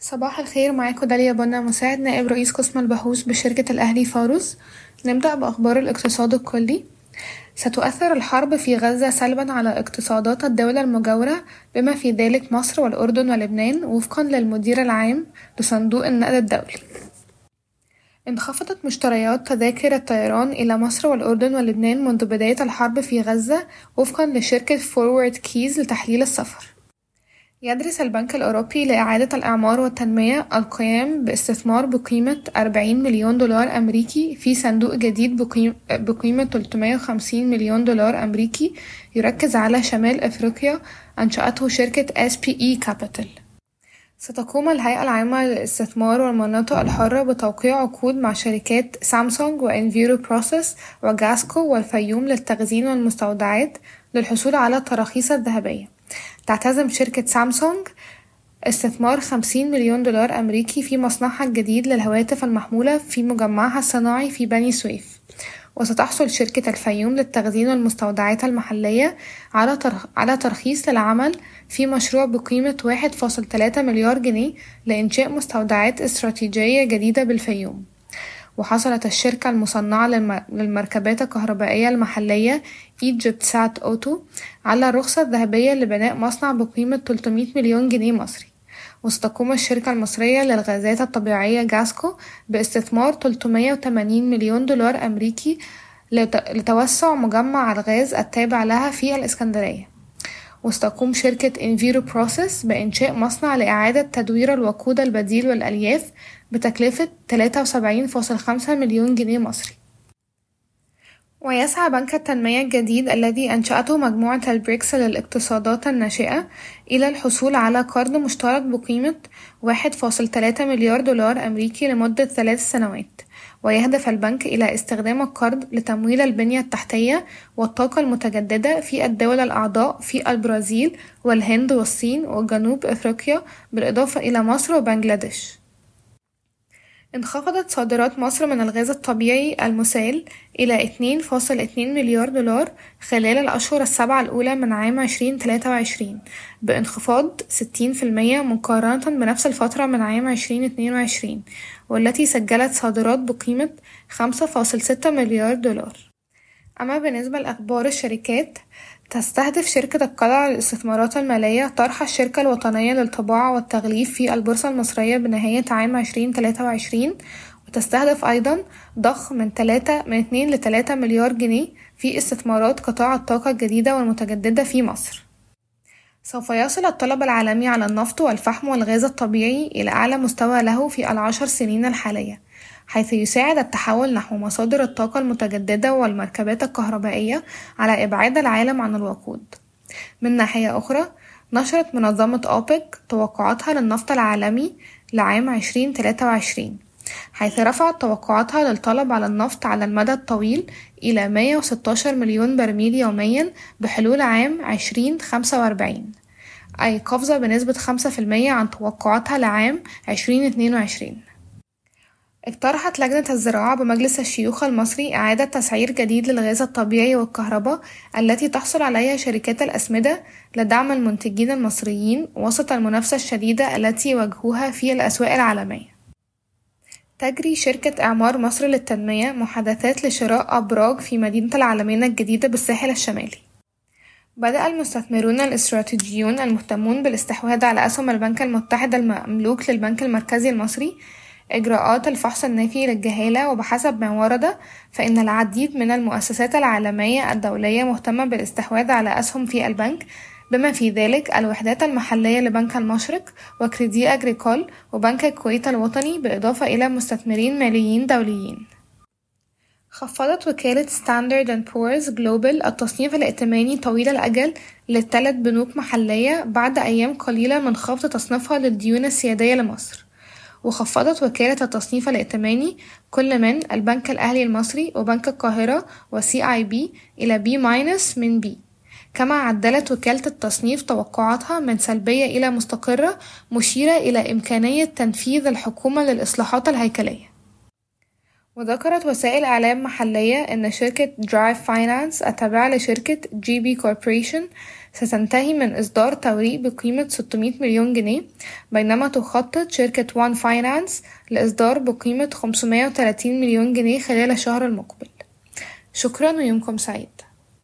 صباح الخير معاكم داليا بنا مساعد نائب رئيس قسم البحوث بشركة الأهلي فاروس نبدأ بأخبار الاقتصاد الكلي. ستؤثر الحرب في غزة سلبا على اقتصادات الدول المجاورة بما في ذلك مصر والأردن ولبنان وفقا للمدير العام لصندوق النقد الدولي. انخفضت مشتريات تذاكر الطيران إلى مصر والأردن ولبنان منذ بداية الحرب في غزة وفقا لشركة ForwardKeys لتحليل السفر. يدرس البنك الأوروبي لإعادة الإعمار والتنمية القيام باستثمار بقيمة أربعين مليون دولار أمريكي في صندوق جديد بقيمة تلتمية وخمسين مليون دولار أمريكي يركز على شمال أفريقيا أنشأته شركة SPE Capital. ستقوم الهيئة العامة للاستثمار والمناطق الحرة بتوقيع عقود مع شركات سامسونج و Enviro Process وجاسكو والفيوم للتخزين والمستودعات للحصول على التراخيص الذهبية. تعتزم شركة سامسونج استثمار خمسين مليون دولار أمريكي في مصنعها الجديد للهواتف المحمولة في مجمعها الصناعي في بني سويف. وستحصل شركة الفيوم للتخزين والمستودعات المحلية على, على ترخيص للعمل في مشروع بقيمة واحد فاصل تلاتة مليار جنيه لإنشاء مستودعات استراتيجية جديدة بالفيوم. وحصلت الشركة المصنعة للمركبات الكهربائية المحلية Egypt Sat Auto على الرخصة الذهبية لبناء مصنع بقيمة 300 مليون جنيه مصري. وستقوم الشركة المصرية للغازات الطبيعية جاسكو باستثمار 380 مليون دولار أمريكي لتوسع مجمع الغاز التابع لها في الإسكندرية. وستقوم شركة Enviro Process بإنشاء مصنع لإعادة تدوير الوقود البديل والألياف بتكلفة تلاتة وسبعين فاصل خمسة مليون جنيه مصري. ويسعى بنك التنمية الجديد الذي أنشأته مجموعة البريكس للاقتصادات الناشئة إلى الحصول على قرض مشترك بقيمة واحد فاصل تلاتة مليار دولار أمريكي لمدة ثلاث سنوات. ويهدف البنك إلى استخدام القرض لتمويل البنية التحتية والطاقة المتجددة في الدول الأعضاء في البرازيل والهند والصين وجنوب أفريقيا بالإضافة إلى مصر وبنجلاديش. انخفضت صادرات مصر من الغاز الطبيعي المسال إلى اتنين فاصل اتنين مليار دولار خلال الأشهر السبعة الأولى من عام عشرين تلاتة وعشرين بانخفاض ستين في المية مقارنة بنفس الفترة من عام عشرين اتنين وعشرين. والتي سجلت صادرات بقيمة خمسة فاصل ستة مليار دولار. أما بالنسبة لأخبار الشركات تستهدف شركة القلعة للاستثمارات المالية طرح الشركة الوطنية للطباعة والتغليف في البورصة المصرية بنهاية عام عشرين تلاتة وعشرين وتستهدف أيضا ضخ من تلاتة من اتنين لتلاتة مليار جنيه في استثمارات قطاع الطاقة الجديدة والمتجددة في مصر. سوف يصل الطلب العالمي على النفط والفحم والغاز الطبيعي إلى أعلى مستوى له في العشر سنين الحالية حيث يساعد التحول نحو مصادر الطاقة المتجددة والمركبات الكهربائية على إبعاد العالم عن الوقود. من ناحية أخرى نشرت منظمة أوبك توقعاتها للنفط العالمي لعام عشرين تلاتة وعشرين. حيث رفعت توقعاتها للطلب على النفط على المدى الطويل إلى مية وستاشر مليون برميل يوميا بحلول عام عشرين خمسة وأربعين أي قفزة بنسبة خمسة في المية عن توقعاتها لعام عشرين اتنين وعشرين اقترحت لجنة الزراعة بمجلس الشيوخ المصري إعادة تسعير جديد للغاز الطبيعي والكهرباء التي تحصل عليها شركات الأسمدة لدعم المنتجين المصريين وسط المنافسة الشديدة التي يواجهوها في الأسواق العالمية. تجري شركة إعمار مصر للتنمية محادثات لشراء أبراج في مدينة العالمين الجديدة بالساحل الشمالي. بدأ المستثمرون الاستراتيجيون المهتمون بالاستحواذ على أسهم البنك المتحد المملوك للبنك المركزي المصري إجراءات الفحص النافي للجهالة وبحسب ما ورد فإن العديد من المؤسسات العالمية الدولية مهتمة بالاستحواذ على أسهم في البنك بما في ذلك الوحدات المحلية لبنك المشرق وكريدي أجريكول وبنك الكويت الوطني بالإضافة إلى مستثمرين ماليين دوليين. خفضت وكالة ستاندرد اند بورز جلوبال التصنيف الائتماني طويل الأجل للثلاث بنوك محلية بعد أيام قليلة من خفض تصنيفها للديون السيادية لمصر. وخفضت وكالة التصنيف الائتماني كل من البنك الأهلي المصري وبنك القاهرة و CIB إلى B minus من B كما عدلت وكالة التصنيف توقعاتها من سلبية إلى مستقرة مشيرة إلى إمكانية تنفيذ الحكومة للإصلاحات الهيكلية. وذكرت وسائل إعلام محلية أن شركة Drive Finance التابعة لشركة GB ستنتهي من إصدار توريق بقيمة 600 مليون جنيه بينما تخطط شركة وان فاينانس لإصدار بقيمة 530 مليون جنيه خلال الشهر المقبل. شكرا ويومكم سعيد.